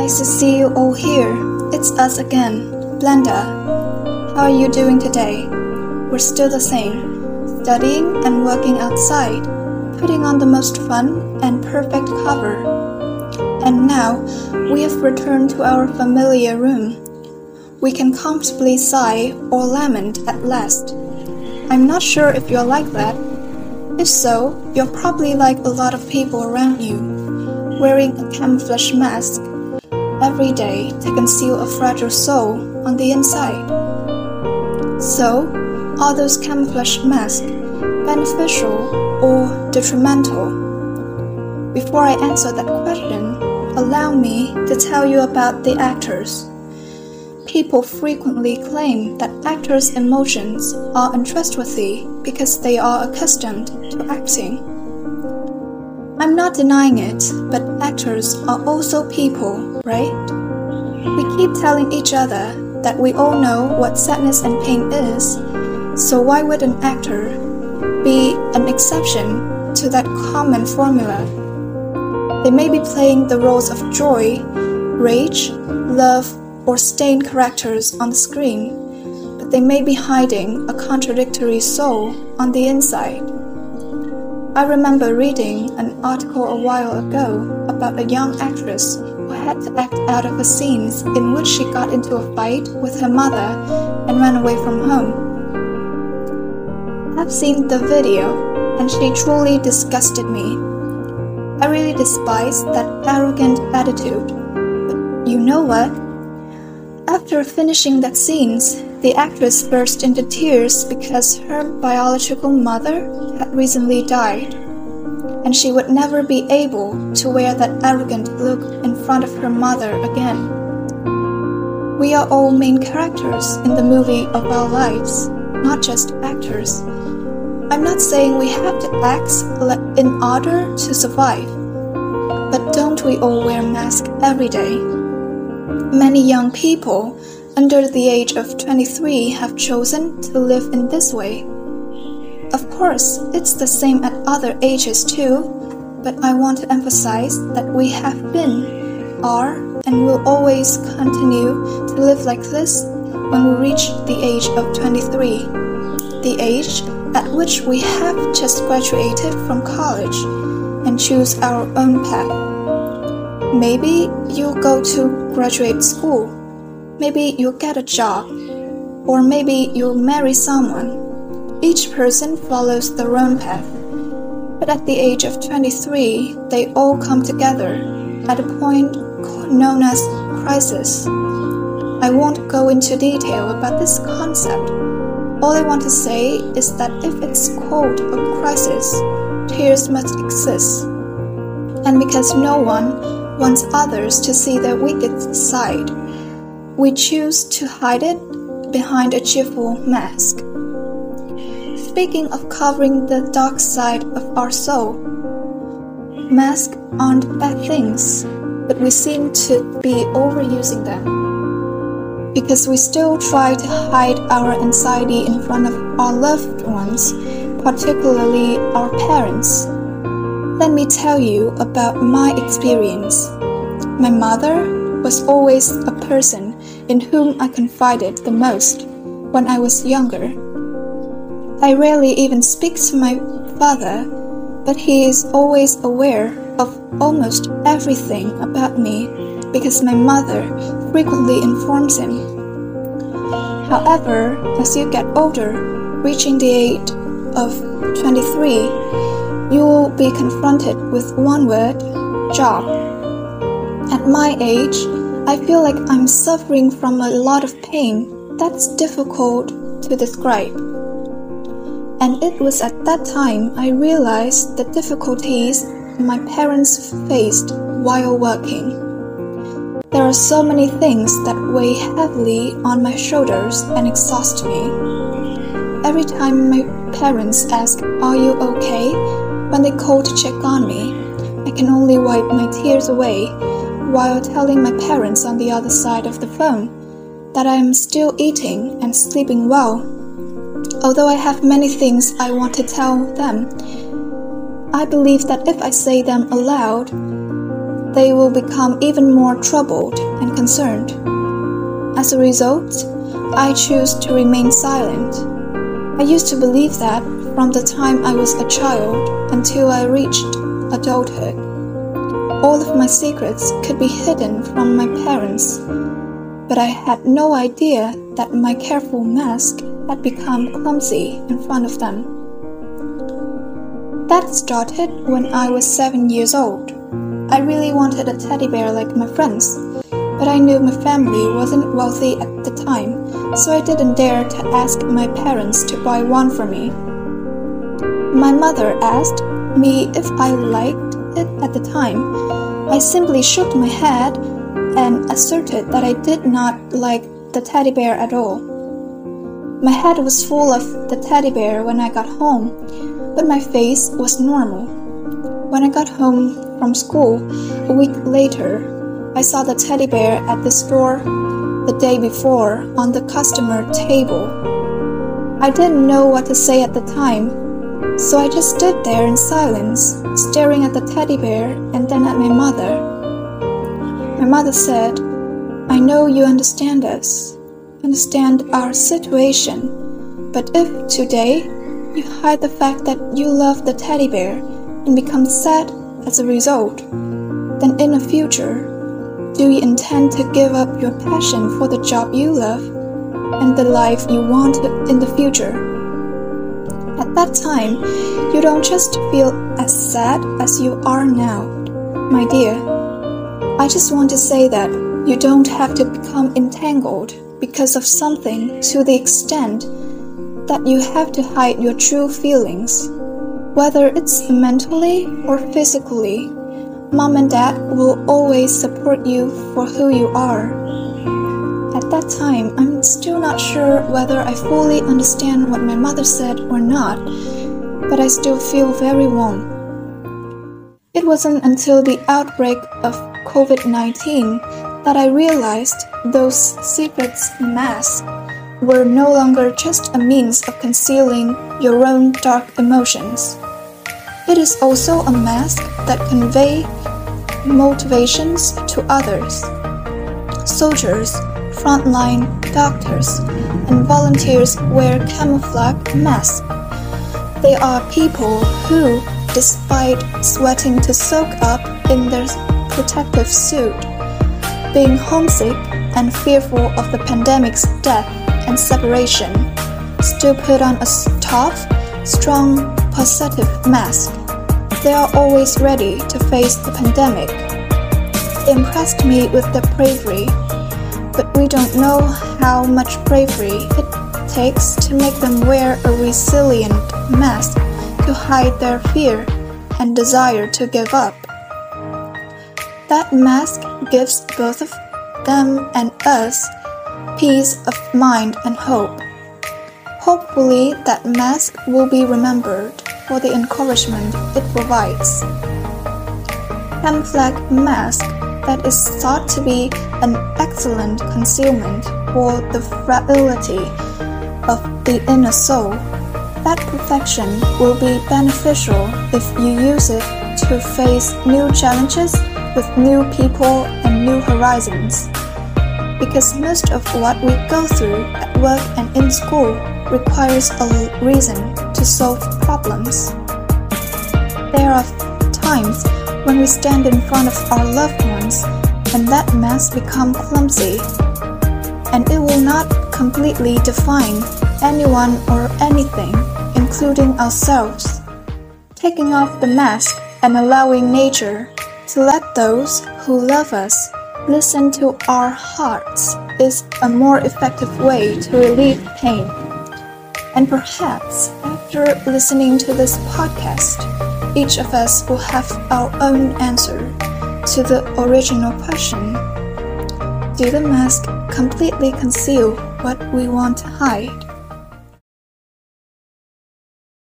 Nice to see you all here. It's us again. Blenda. How are you doing today? We're still the same. Studying and working outside, putting on the most fun and perfect cover. And now we have returned to our familiar room. We can comfortably sigh or lament at last. I'm not sure if you're like that. If so, you're probably like a lot of people around you, wearing a camouflage mask every day to conceal a fragile soul on the inside. So, are those camouflage masks beneficial or detrimental? Before I answer that question, allow me to tell you about the actors. People frequently claim that actors' emotions are untrustworthy because they are accustomed to acting. I'm not denying it, but actors are also people, right? We keep telling each other that we all know what sadness and pain is, so why would an actor be an exception to that common formula? They may be playing the roles of joy, rage, love, or stained characters on the screen, but they may be hiding a contradictory soul on the inside. I remember reading an article a while ago about a young actress had to act out of a scene in which she got into a fight with her mother and ran away from home. I've seen the video, and she truly disgusted me. I really despise that arrogant attitude. But you know what? After finishing that scene, the actress burst into tears because her biological mother had recently died, and she would never be able to wear that arrogant look in front of her mother again. We are all main characters in the movie of our lives, not just actors. I'm not saying we have to act in order to survive, but don't we all wear masks every day? Many young people under the age of 23 have chosen to live in this way. Of course, it's the same at other ages too, but I want to emphasize that we have been, are, and will always continue to live like this when we reach the age of 23, the age at which we have just graduated from college and choose our own path. Maybe you'll go to graduate school. Maybe you'll get a job. Or maybe you'll marry someone. Each person follows their own path. But at the age of 23, they all come together at a point known as crisis. I won't go into detail about this concept. All I want to say is that if it's called a crisis, tears must exist. And because no one wants others to see their wicked side. We choose to hide it behind a cheerful mask. Speaking of covering the dark side of our soul, masks aren't bad things, but we seem to be overusing them. Because we still try to hide our anxiety in front of our loved ones, particularly our parents. Let me tell you about my experience. My mother was always a person in whom I confided the most when I was younger. I rarely even speak to my father, but he is always aware of almost everything about me because my mother frequently informs him. However, as you get older, reaching the age of 23, you will be confronted with one word job. At my age, I feel like I'm suffering from a lot of pain that's difficult to describe. And it was at that time I realized the difficulties my parents faced while working. There are so many things that weigh heavily on my shoulders and exhaust me. Every time my parents ask, Are you okay? When they call to check on me, I can only wipe my tears away while telling my parents on the other side of the phone that I am still eating and sleeping well. Although I have many things I want to tell them, I believe that if I say them aloud, they will become even more troubled and concerned. As a result, I choose to remain silent. I used to believe that from the time I was a child until I reached adulthood. All of my secrets could be hidden from my parents, but I had no idea that my careful mask had become clumsy in front of them. That started when I was seven years old. I really wanted a teddy bear like my friends, but I knew my family wasn't wealthy at the time, so I didn't dare to ask my parents to buy one for me. My mother asked me if I liked it at the time. I simply shook my head and asserted that I did not like the teddy bear at all. My head was full of the teddy bear when I got home, but my face was normal. When I got home from school a week later, I saw the teddy bear at the store the day before on the customer table. I didn't know what to say at the time, so I just stood there in silence, staring at the teddy bear and then at my mother. My mother said, I know you understand us, understand our situation, but if today you hide the fact that you love the teddy bear and become sad as a result, then in the future, do you intend to give up your passion for the job you love and the life you want in the future? At that time, you don't just feel as sad as you are now, my dear. I just want to say that you don't have to become entangled because of something to the extent that you have to hide your true feelings. Whether it's mentally or physically, mom and dad will always support you for who you are. At that time, I'm still not sure whether I fully understand what my mother said or not, but I still feel very warm. It wasn't until the outbreak of COVID 19 that I realized those secrets masks were no longer just a means of concealing your own dark emotions. It is also a mask that convey motivations to others. Soldiers frontline doctors and volunteers wear camouflage masks. They are people who, despite sweating to soak up in their protective suit, being homesick and fearful of the pandemic's death and separation, still put on a tough, strong, positive mask. They are always ready to face the pandemic. They impressed me with their bravery but we don't know how much bravery it takes to make them wear a resilient mask to hide their fear and desire to give up. That mask gives both of them and us peace of mind and hope. Hopefully, that mask will be remembered for the encouragement it provides. Camouflage mask that is thought to be an excellent concealment for the fragility of the inner soul. That perfection will be beneficial if you use it to face new challenges with new people and new horizons. Because most of what we go through at work and in school requires a reason to solve problems. There are times when we stand in front of our loved ones and that mask become clumsy and it will not completely define anyone or anything, including ourselves. Taking off the mask and allowing nature to let those who love us listen to our hearts is a more effective way to relieve pain. And perhaps after listening to this podcast, each of us will have our own answer to the original question Do the mask completely conceal what we want to hide?